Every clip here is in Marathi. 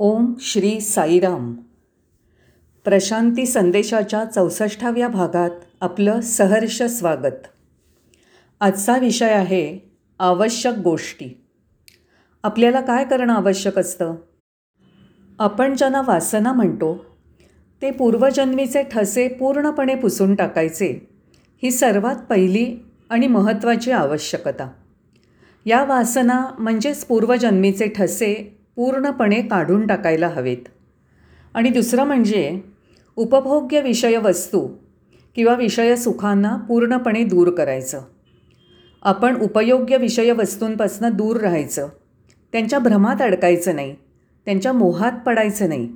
ओम श्री साईराम. प्रशांती संदेशाच्या चौसष्टाव्या भागात आपलं सहर्ष स्वागत. आजचा विषय आहे आवश्यक गोष्टी. आपल्याला काय करणं आवश्यक असतं? आपण ज्यांना वासना म्हणतो ते पूर्वजन्मीचे ठसे पूर्णपणे पुसून टाकायचे ही सर्वात पहिली आणि महत्त्वाची आवश्यकता. या वासना म्हणजेच पूर्वजन्मीचे ठसे पूर्णपणे काढून टाकायला हवेत. आणि दुसरं म्हणजे उपभोग्य विषय वस्तू किंवा विषय सुखांना पूर्णपणे दूर करायचं. आपण उपयोग्य विषय वस्तूंपासून दूर राहायचं. त्यांच्या भ्रमात अडकायचं नाही. त्यांच्या मोहात पडायचं नाही.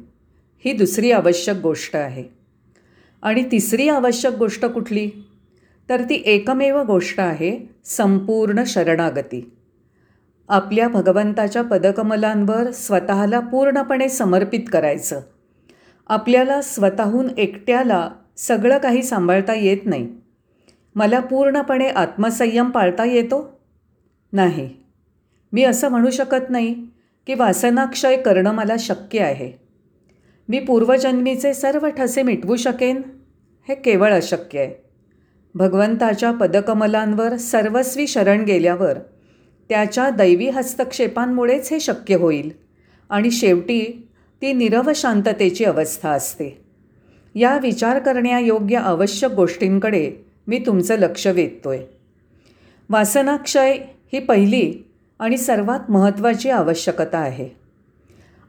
ही दुसरी आवश्यक गोष्ट आहे. आणि तिसरी आवश्यक गोष्ट कुठली? तर ती एकमेव गोष्ट आहे संपूर्ण शरणागती. आपल्या भगवंताच्या पदकमलांवर स्वतःला पूर्णपणे समर्पित करायचं. आपल्याला स्वतःहून एकट्याला सगळं काही सांभाळता येत नाही. मला पूर्णपणे आत्मसंयम पाळता येतो? नाही. मी असं म्हणू शकत नाही की वासनाक्षय करणं मला शक्य आहे. मी पूर्वजन्मीचे सर्व ठसे मिटवू शकेन? हे केवळ अशक्य आहे. भगवंताच्या पदकमलांवर सर्वस्वी शरण गेल्यावर त्याच्या दैवी हस्तक्षेपांमुळेच हे शक्य होईल. आणि शेवटी ती निरव शांततेची अवस्था असते. या विचार करण्यायोग्य आवश्यक गोष्टींकडे मी तुमचं लक्ष वेधतोय. वासनाक्षय ही पहिली आणि सर्वात महत्त्वाची आवश्यकता आहे.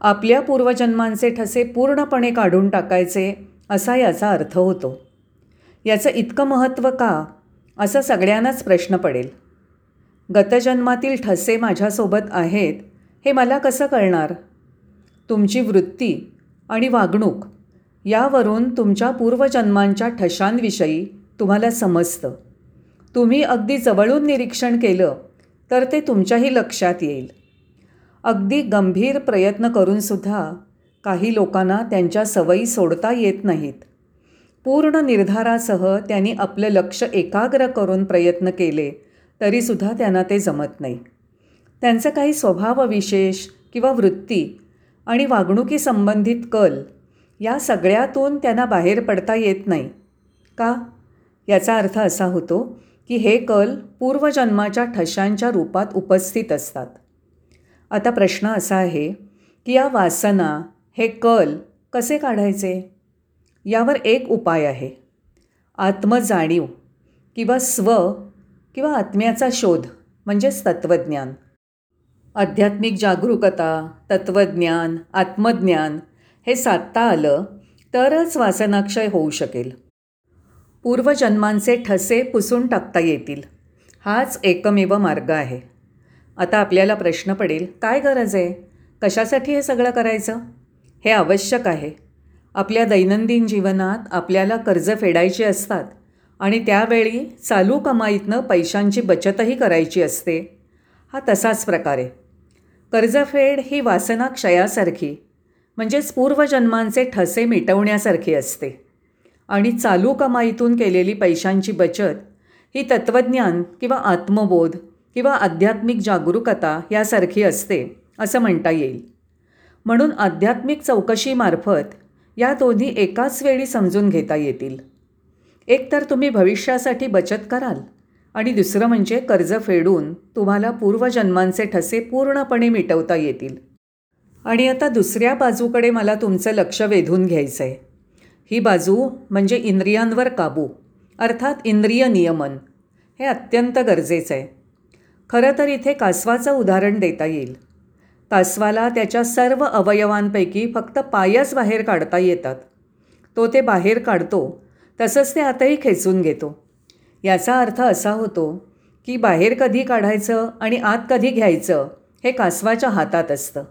आपल्या पूर्वजन्मांचे ठसे पूर्णपणे काढून टाकायचे असा याचा अर्थ होतो. याचं इतकं महत्त्व का? असं सगळ्यांनाच प्रश्न पडेल. गतजन्मातील ठसे माझ्यासोबत आहेत हे मला कसं कळणार? तुमची वृत्ती आणि वागणूक यावरून तुमच्या पूर्वजन्मांच्या ठशांविषयी तुम्हाला समजतं. तुम्ही अगदी जवळून निरीक्षण केलं तर ते तुमच्याही लक्षात येईल. अगदी गंभीर प्रयत्न करूनसुद्धा काही लोकांना त्यांच्या सवयी सोडता येत नाहीत. पूर्ण निर्धारासह त्यांनी आपलं लक्ष एकाग्र करून प्रयत्न केले तरीसुद्धा त्यांना ते जमत नाही. त्यांचं काही स्वभावविशेष किंवा वृत्ती आणि वागणुकीसंबंधित कल या सगळ्यातून त्यांना बाहेर पडता येत नाही. का? याचा अर्थ असा होतो की हे कल पूर्वजन्माच्या ठशांच्या रूपात उपस्थित असतात. आता प्रश्न असा आहे की या वासना हे कल कसे काढायचे? यावर एक उपाय आहे. आत्मजाणीव किंवा स्व किंवा आत्म्याचा शोध म्हणजेच तत्त्वज्ञान. आध्यात्मिक जागरूकता तत्त्वज्ञान आत्मज्ञान हे साधता आलं तरच वासनाक्षय होऊ शकेल. पूर्वजन्मांचे ठसे पुसून टाकता येतील. हाच एकमेव मार्ग आहे. आता आपल्याला प्रश्न पडेल काय गरज आहे? कशासाठी हे सगळं करायचं? हे आवश्यक आहे. आपल्या दैनंदिन जीवनात आपल्याला कर्ज फेडायची असतात. आणि त्यावेळी चालू कमाईतनं पैशांची बचतही करायची असते. हा तसाच प्रकार आहे. कर्जफेड ही वासना क्षयासारखी म्हणजेच पूर्वजन्मांचे ठसे मिटवण्यासारखी असते. आणि चालू कमाईतून केलेली पैशांची बचत ही तत्त्वज्ञान किंवा आत्मबोध किंवा आध्यात्मिक जागरूकता यासारखी असते असं म्हणता येईल. म्हणून आध्यात्मिक चौकशीमार्फत या दोन्ही एकाच वेळी समजून घेता येतील. एक तर तुम्ही भविष्यासाठी बचत कराल आणि दुसरं म्हणजे कर्ज फेडून तुम्हाला पूर्वजन्मांचे ठसे पूर्णपणे मिटवता येतील. आणि आता दुसऱ्या बाजूकडे मला तुमचं लक्ष वेधून घ्यायचं आहे ही बाजू म्हणजे इंद्रियांवर काबू अर्थात इंद्रिय नियमन. हे अत्यंत गरजेचं आहे खरं तर इथे कासवाचं उदाहरण देता येईल. कासवाला त्याच्या सर्व अवयवांपैकी फक्त पायच बाहेर काढता येतात. तो ते बाहेर काढतो तसंच ते आताही खेचून घेतो. याचा अर्थ असा होतो की बाहेर कधी काढायचं आणि आत कधी घ्यायचं हे कासवाच्या हातात असतं.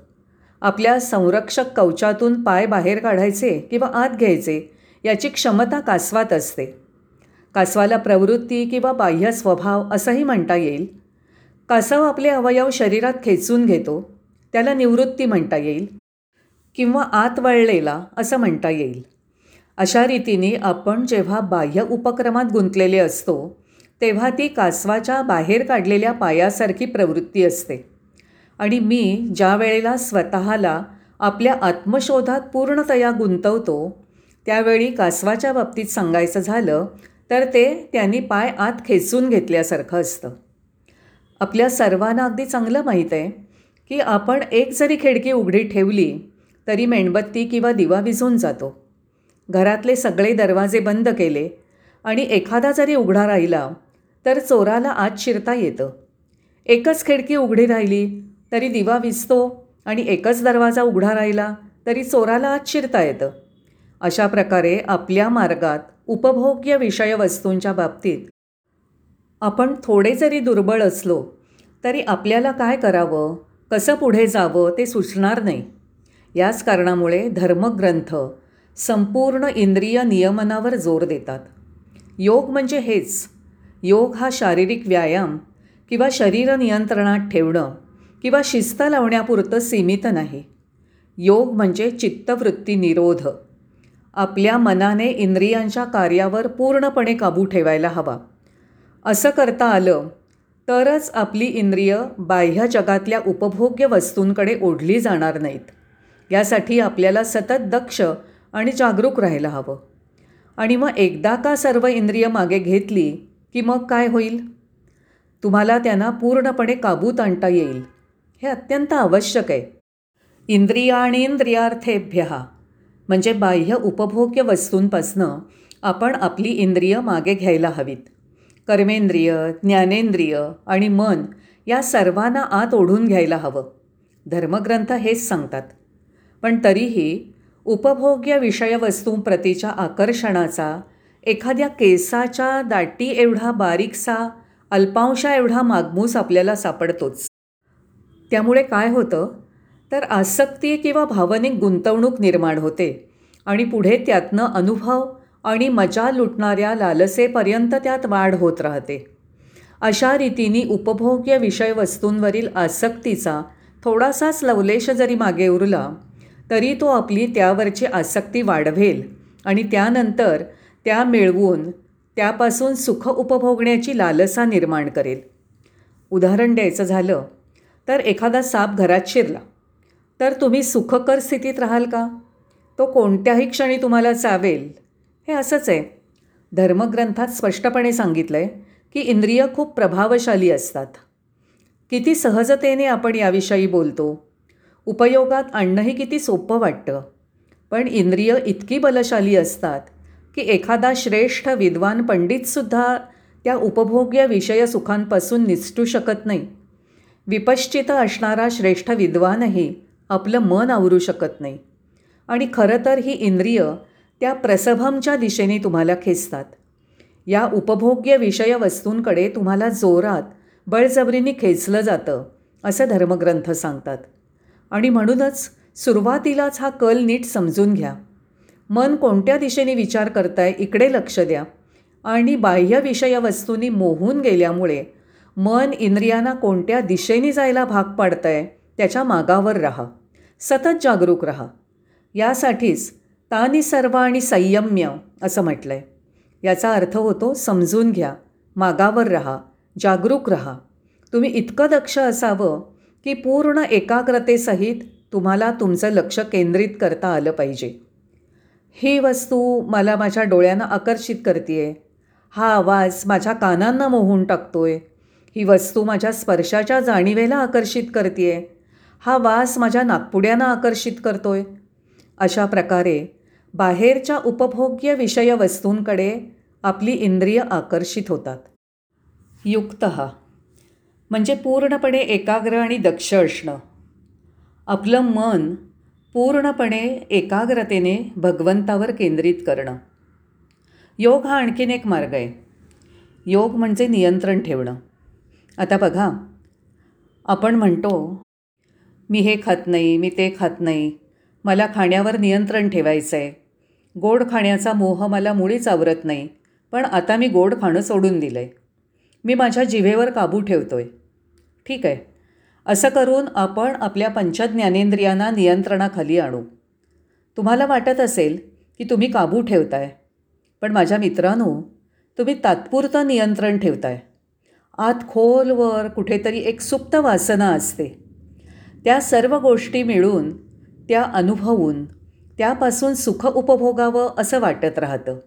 आपल्या संरक्षक कवचातून पाय बाहेर काढायचे किंवा आत घ्यायचे याची क्षमता कासवात असते. कासवाला प्रवृत्ती किंवा बाह्य स्वभाव असंही म्हणता येईल. कासव आपले अवयव शरीरात खेचून घेतो त्याला निवृत्ती म्हणता येईल किंवा आत वळलेला असं म्हणता येईल. अशा रीतीने आपण जेव्हा बाह्य उपक्रमात गुंतलेले असतो तेव्हा ती कासवाच्या बाहेर काढलेल्या पायासारखी प्रवृत्ती असते. आणि मी ज्या वेळेला स्वतःला आपल्या आत्मशोधात पूर्णतया गुंतवतो त्यावेळी कासवाच्या बाबतीत सांगायचं झालं तर ते त्यांनी पाय आत खेचून घेतल्यासारखं असतं. आपल्या सर्वांना अगदी चांगलं माहीत आहे की आपण एक जरी खिडकी उघडी ठेवली तरी मेणबत्ती किंवा दिवा विझून जातो. घरातले सगळे दरवाजे बंद केले आणि एखादा जरी उघडा राहिला तर चोराला आत शिरता येतं. एकच खिडकी उघडी राहिली तरी दिवा विजतो आणि एकच दरवाजा उघडा राहिला तरी चोराला आत शिरता येतं. अशा प्रकारे आपल्या मार्गात उपभोग्य विषय वस्तूंच्या बाबतीत आपण थोडे जरी दुर्बळ असलो तरी आपल्याला काय करावं कसं पुढे जावं ते सुचणार नाही. याच कारणामुळे धर्मग्रंथ संपूर्ण इंद्रिय नियमनावर जोर देतात. योग म्हणजे हेच. योग हा शारीरिक व्यायाम किंवा शरीर नियंत्रणात ठेवणं किंवा शिस्त लावण्यापुरतं सीमित नाही. योग म्हणजे चित्तवृत्ती निरोध. आपल्या मनाने इंद्रियांच्या कार्यावर पूर्णपणे काबू ठेवायला हवा. असं करता आलं तरच आपली इंद्रिय बाह्य जगातल्या उपभोग्य वस्तूंकडे ओढली जाणार नाहीत. यासाठी आपल्याला सतत दक्ष आणि जागरूक राहायला हवं. आणि मग एकदा का सर्व इंद्रिय मागे घेतली की मग काय होईल? तुम्हाला त्यांना पूर्णपणे काबूत आणता येईल. हे अत्यंत आवश्यक आहे. इंद्रियाणींद्रियार्थेभ्य म्हणजे बाह्य उपभोग्य वस्तूंपासनं आपण आपली इंद्रिय मागे घ्यायला हवीत. कर्मेंद्रिय ज्ञानेंद्रिय आणि मन या सर्वांना आत ओढून घ्यायला हवं. धर्मग्रंथ हेच सांगतात. पण तरीही उपभोग्य विषयवस्तूंप्रतीच्या आकर्षणाचा एखाद्या केसाच्या दाटी एवढा बारीकसा अल्पांशा एवढा मागमूस आपल्याला सापडतोच. त्यामुळे काय होतं? तर आसक्ती किंवा भावनिक गुंतवणूक निर्माण होते आणि पुढे त्यातनं अनुभव आणि मजा लुटणाऱ्या लालसेपर्यंत त्यात वाढ होत राहते. अशा रीतीने उपभोग्य विषयवस्तूंवरील आसक्तीचा थोडासाच लवलेश जरी मागे उरला तरी तो आपली त्यावरची आसक्ती वाढवेल आणि त्यानंतर त्या मिळवून त्यापासून सुख उपभोगण्याची लालसा निर्माण करेल. उदाहरण द्यायचं झालं तर एखादा साप घरात शिरला. तर तुम्ही सुखकर स्थितीत राहाल का? तो कोणत्याही क्षणी तुम्हाला चावेल. हे असंच आहे. धर्मग्रंथात स्पष्टपणे सांगितलं आहे की इंद्रिय खूप प्रभावशाली असतात. किती सहजतेने आपण याविषयी बोलतो? उपयोगात आणणंही किती सोपं वाटतं. पण इंद्रिय इतकी बलशाली असतात की एखादा श्रेष्ठ विद्वान पंडितसुद्धा त्या उपभोग्य विषय सुखांपासून निसटू शकत नाही. विपश्चित असणारा श्रेष्ठ विद्वानही आपलं मन आवरू शकत नाही. आणि खरं तर ही इंद्रिय त्या प्रसभमच्या दिशेने तुम्हाला खेचतात. या उपभोग्य विषय वस्तूंकडे तुम्हाला जोरात बळजबरीने खेचलं जातं असं धर्मग्रंथ सांगतात. आणि म्हणूनच सुरुवातीलाच हा कल नीट समजून घ्या. मन कोणत्या दिशेने विचार करताय इकडे लक्ष द्या. आणि बाह्य विषय वस्तूंनी मोहून गेल्यामुळे मन इंद्रियांना कोणत्या दिशेने जायला भाग पाडतंय त्याच्या मागावर राहा. सतत जागरूक राहा. यासाठीच तानी सर्व आणि संयम्य असं म्हटलं आहे याचा अर्थ होतो समजून घ्या. मागावर राहा. जागरूक राहा. तुम्ही इतकं दक्ष असावं की पूर्ण एकाग्रतेसहित तुम्हाला तुमचं लक्ष केंद्रित करता आलं पाहिजे. ही वस्तू मला माझ्या डोळ्यांना आकर्षित करते आहे हा आवाज माझ्या कानांना मोहून टाकतोय. ही वस्तू माझ्या स्पर्शाच्या जाणीवेला आकर्षित करते आहे हा वास माझ्या नागपुड्यांना आकर्षित करतोय. अशा प्रकारे बाहेरच्या उपभोग्य विषय वस्तूंकडे आपली इंद्रिय आकर्षित होतात. युक्त म्हणजे पूर्णपणे एकाग्र आणि दक्ष असणं. आपलं मन पूर्णपणे एकाग्रतेने भगवंतावर केंद्रित करणं. योग हा आणखीन एक मार्ग आहे. योग म्हणजे नियंत्रण ठेवणं. आता बघा आपण म्हणतो मी हे खात नाही मी ते खात नाही. मला खाण्यावर नियंत्रण ठेवायचं आहे गोड खाण्याचा मोह मला मुळीच आवरत नाही. पण आता मी गोड खाणं सोडून दिलं आहे मी माझ्या जिभेवर काबू ठेवतो आहे ठीक आहे. असं करून आपण आपल्या पंचज्ञानेंद्रियांना नियंत्रणाखाली आणू. तुम्हाला वाटत असेल की तुम्ही काबू ठेवताय पण माझ्या मित्रांनो तुम्ही तात्पुरतं नियंत्रण ठेवताय. आत खोलवर कुठेतरी एक सुप्त वासना असते. त्या सर्व गोष्टी मिळून त्या अनुभवून त्यापासून सुख उपभोगावं असं वाटत राहतं.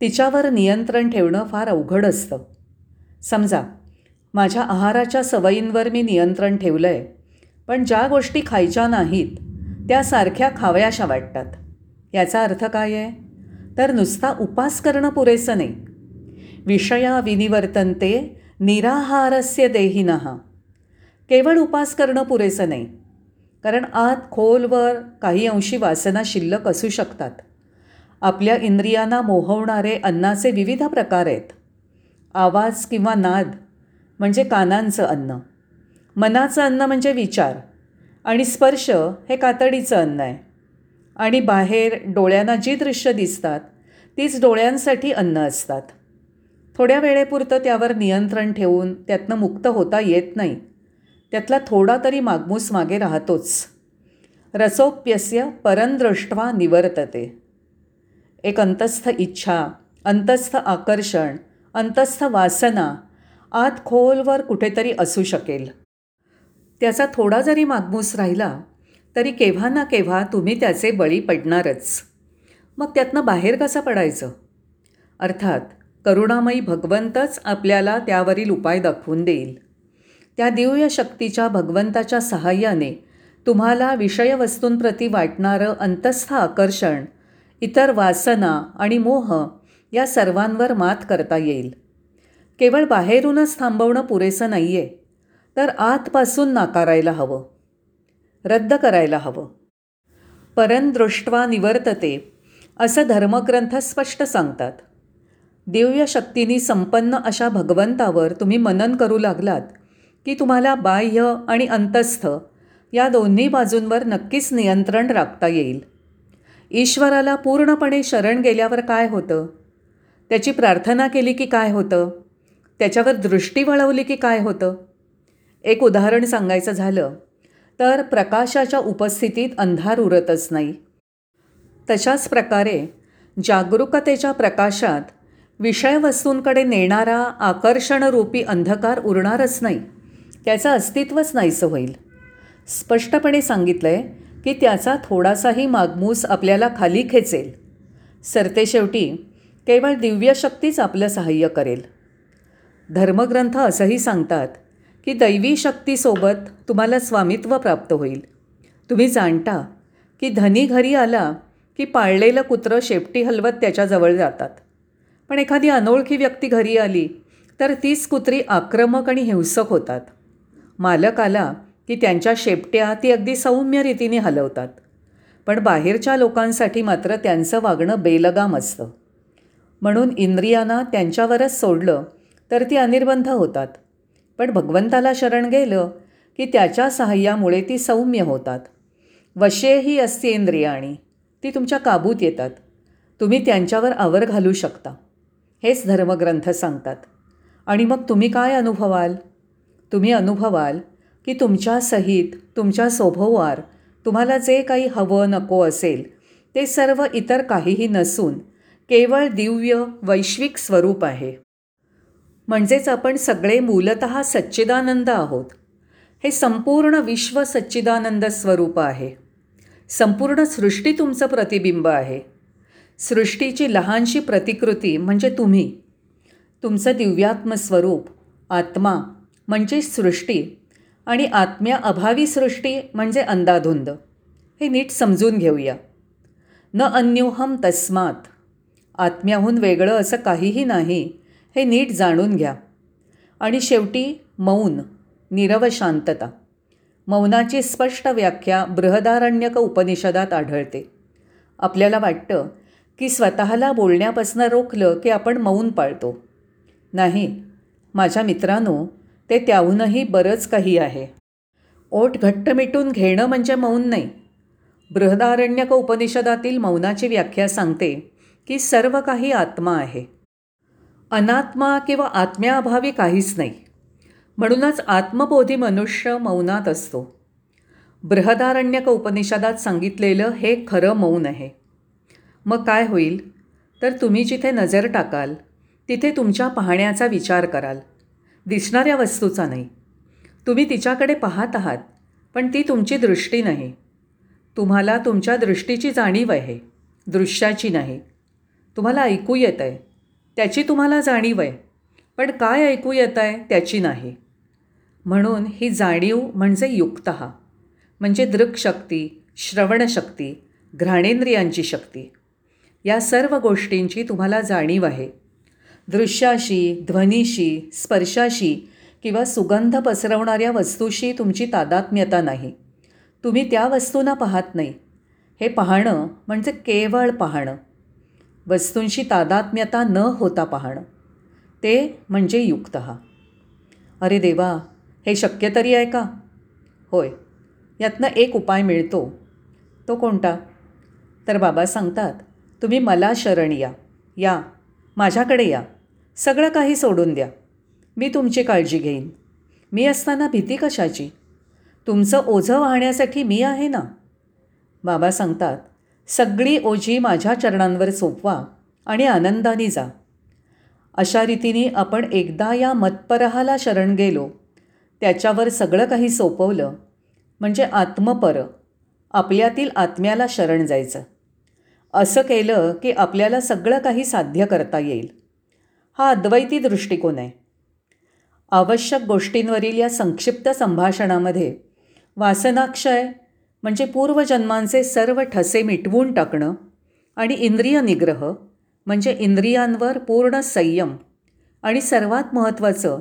तिच्यावर नियंत्रण ठेवणं फार अवघड असतं. समजा माझ्या आहाराच्या सवयींवर मी नियंत्रण ठेवलं आहे पण ज्या गोष्टी खायच्या नाहीत त्या सारख्या खावयाशा वाटतात. याचा अर्थ काय आहे? तर नुसता उपास करणं पुरेसं नाही. विषया विनिवर्तनते निराहारस्य देहिनः. केवळ उपास करणं पुरेसं नाही. कारण आत खोलवर काही अंशी वासना शिल्लक असू शकतात. आपल्या इंद्रियांना मोहवणारे अन्नाचे विविध प्रकार आहेत. आवाज किंवा नाद म्हणजे कानांचं अन्न. मनाचं अन्न म्हणजे विचार. आणि स्पर्श हे कातडीचं अन्न आहे. आणि बाहेर डोळ्यांना जी दृश्य दिसतात तीच डोळ्यांसाठी अन्न असतात. थोड्या वेळेपुरतं त्यावर नियंत्रण ठेवून त्यातनं मुक्त होता येत नाही. त्यातला थोडा तरी मागमूस मागे राहतोच. रसोप्यस्य परंदृष्ट्वा निवर्तते. एक अंतस्थ इच्छा अंतस्थ आकर्षण अंतस्थ वासना आत खोलवर कुठेतरी असू शकेल. त्याचा थोडा जरी मागमूस राहिला तरी केव्हा ना केव्हा तुम्ही त्याचे बळी पडणारच. मग त्यातनं बाहेर कसं पडायचं? अर्थात करुणामयी भगवंतच आपल्याला त्यावरील उपाय दाखवून देईल. त्या दिव्य शक्तीच्या भगवंताच्या सहाय्याने तुम्हाला विषयवस्तूंप्रती वाटणारं अंतस्थ आकर्षण इतर वासना आणि मोह या सर्वांवर मात करता येईल. केवळ बाहेरूनच थांबवणं पुरेसं नाही आहे तर आतपासून नाकारायला हवं. रद्द करायला हवं. परंदृष्ट्वा निवर्तते असं धर्मग्रंथ स्पष्ट सांगतात. दिव्य शक्तींनी संपन्न अशा भगवंतावर तुम्ही मनन करू लागलात की तुम्हाला बाह्य आणि अंतस्थ या दोन्ही बाजूंवर नक्कीच नियंत्रण राखता येईल. ईश्वराला पूर्णपणे शरण गेल्यावर काय होतं? त्याची प्रार्थना केली की काय होतं? त्याच्यावर दृष्टी वळवली की काय होतं? एक उदाहरण सांगायचं झालं तर प्रकाशाच्या उपस्थितीत अंधार उरतच नाही. तशाच प्रकारे जागरूकतेच्या प्रकाशात विषयवस्तूंकडे नेणारा आकर्षणरूपी अंधकार उरणारच नाही त्याचं अस्तित्वच नाहीसं होईल. स्पष्टपणे सांगितलं आहे की त्याचा थोडासाही मागमूस आपल्याला खाली खेचेल. सरते शेवटी केवळ दिव्यशक्तीच आपलं सहाय्य करेल. धर्मग्रंथ असंही सांगतात की दैवी शक्तीसोबत तुम्हाला स्वामित्व प्राप्त होईल. तुम्ही जाणता की धनी घरी आला की पाळलेलं कुत्रं शेपटी हलवत त्याच्याजवळ जातात. पण एखादी अनोळखी व्यक्ती घरी आली तर तीच कुत्री आक्रमक आणि हिंसक होतात. मालक आला की त्यांच्या शेपट्या ती अगदी सौम्य रीतीने हलवतात. पण बाहेरच्या लोकांसाठी मात्र त्यांचं वागणं बेलगाम असतं. म्हणून इंद्रियांना त्यांच्यावरच सोडलं तर ती अनिर्बंध होतात. पण भगवंताला शरण गेलं की त्याच्या सहाय्यामुळे ती सौम्य होतात. वशेही इंद्रियाणी ती तुमच्या काबूत येतात. तुम्ही त्यांच्यावर आवर घालू शकता. हेच धर्मग्रंथ सांगतात. आणि मग तुम्ही काय अनुभवाल? तुम्ही अनुभवाल की तुमच्या सहित तुमच्या सोभोवार तुम्हाला जे काही हवं नको असेल ते सर्व इतर काहीही नसून केवळ दिव्य वैश्विक स्वरूप आहे. म्हणजेच आपण सगळे मूलत सच्चिदानंद आहोत. हे संपूर्ण विश्व सच्चिदानंद स्वरूप आहे. संपूर्ण सृष्टी तुमचं प्रतिबिंब आहे. सृष्टीची लहानशी प्रतिकृती म्हणजे तुम्ही. तुमचं दिव्यात्म स्वरूप आत्मा म्हणजे सृष्टी आणि आत्म्या अभावी सृष्टी म्हणजे अंदाधुंद हे नीट समजून घेऊया. न अन्योहम तस्मात. आत्म्याहून वेगळं असं काहीही नाही हे नीट जाणून घ्या. आणि शेवटी मौन निरव शांतता मौनाची स्पष्ट व्याख्या बृहदारण्यक उपनिषदात आढळते. आपल्याला वाटतं की स्वतःला बोलण्यापासून रोखलं की आपण मौन पाळतो. नाही माझ्या मित्रांनो ते त्याहूनही बरंच काही आहे. ओठ घट्ट मिटून घेणं म्हणजे मौन नाही. बृहदारण्यक उपनिषदातील मौनाची व्याख्या सांगते की सर्व काही आत्मा आहे. अनात्मा किंवा आत्म्याअभावी काहीच नाही. म्हणूनच आत्मबोधी मनुष्य मौनात असतो. बृहदारण्यक उपनिषदात सांगितलेलं हे खरं मौन आहे. मग काय होईल? तर तुम्ही जिथे नजर टाकाल तिथे तुमच्या पाहण्याचा विचार कराल. दिसणाऱ्या वस्तूचा नाही. तुम्ही तिच्याकडे पाहत आहात पण ती तुमची दृष्टी नाही. तुम्हाला तुमच्या दृष्टीची जाणीव आहे दृश्याची नाही. तुम्हाला ऐकू येत आहे त्याची तुम्हाला जाणीव आहे. पण काय ऐकू येत आहे त्याची नाही. म्हणून ही जाणीव म्हणजे युक्त म्हणजे दृकशक्ती श्रवणशक्ती घ्राणेंद्रियांची शक्ती. या सर्व गोष्टींची तुम्हाला जाणीव आहे. दृश्याशी ध्वनीशी स्पर्शाशी किंवा सुगंध पसरवणाऱ्या वस्तूशी तुमची तादात्म्यता नाही. तुम्ही त्या वस्तूंना पाहत नाही. हे पाहणं म्हणजे केवळ पाहणं. वस्तूंशी तादात्म्यता न होता पाहणं. ते म्हणजे युक्त. अरे देवा हे शक्य तरी आहे का? होय यातनं एक उपाय मिळतो. तो कोणता? तर बाबा सांगतात तुम्ही मला शरण या. या माझ्याकडे या. सगळं काही सोडून द्या. मी तुमची काळजी घेईन. मी असताना भीती कशाची? तुमचं ओझं वाहण्यासाठी मी आहे ना? बाबा सांगतात सगळी ओझी माझ्या चरणांवर सोपवा आणि आनंदाने जा. अशा रीतीने आपण एकदा या मतपरहाला शरण गेलो. त्याच्यावर सगळं काही सोपवलं. म्हणजे आत्मपर आपल्यातील आत्म्याला शरण जायचं. असं केलं की आपल्याला सगळं काही साध्य करता येईल. हा अद्वैती दृष्टिकोन आहे. आवश्यक गोष्टींवरील या संक्षिप्त संभाषणामध्ये वासनाक्षय म्हणजे पूर्वजन्मांचे सर्व ठसे मिटवून टाकणं आणि इंद्रिय निग्रह म्हणजे इंद्रियांवर पूर्ण संयम आणि सर्वात महत्त्वाचं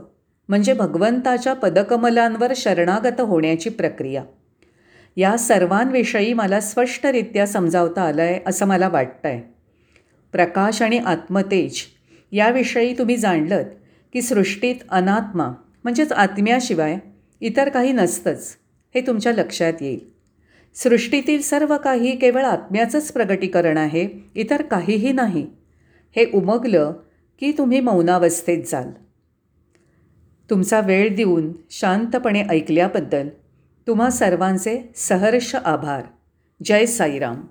म्हणजे भगवंताच्या पदकमलांवर शरणागत होण्याची प्रक्रिया. या सर्वांविषयी मला स्पष्टरित्या समजावता आलं आहे असं मला वाटतं आहे प्रकाश आणि आत्मतेज याविषयी तुम्ही जाणलं की सृष्टीत अनात्मा म्हणजेच आत्म्याशिवाय इतर काही नसतंच हे तुमच्या लक्षात येईल. सृष्टीतील सर्व काही केवळ आत्म्याचंच प्रगटीकरण आहे इतर काहीही नाही. हे उमगलं की तुम्ही मौनावस्थेत जाल. तुमचा वेळ देऊन शांतपणे ऐकल्याबद्दल तुम्हा सर्वांचे सहर्ष आभार. जय साईराम.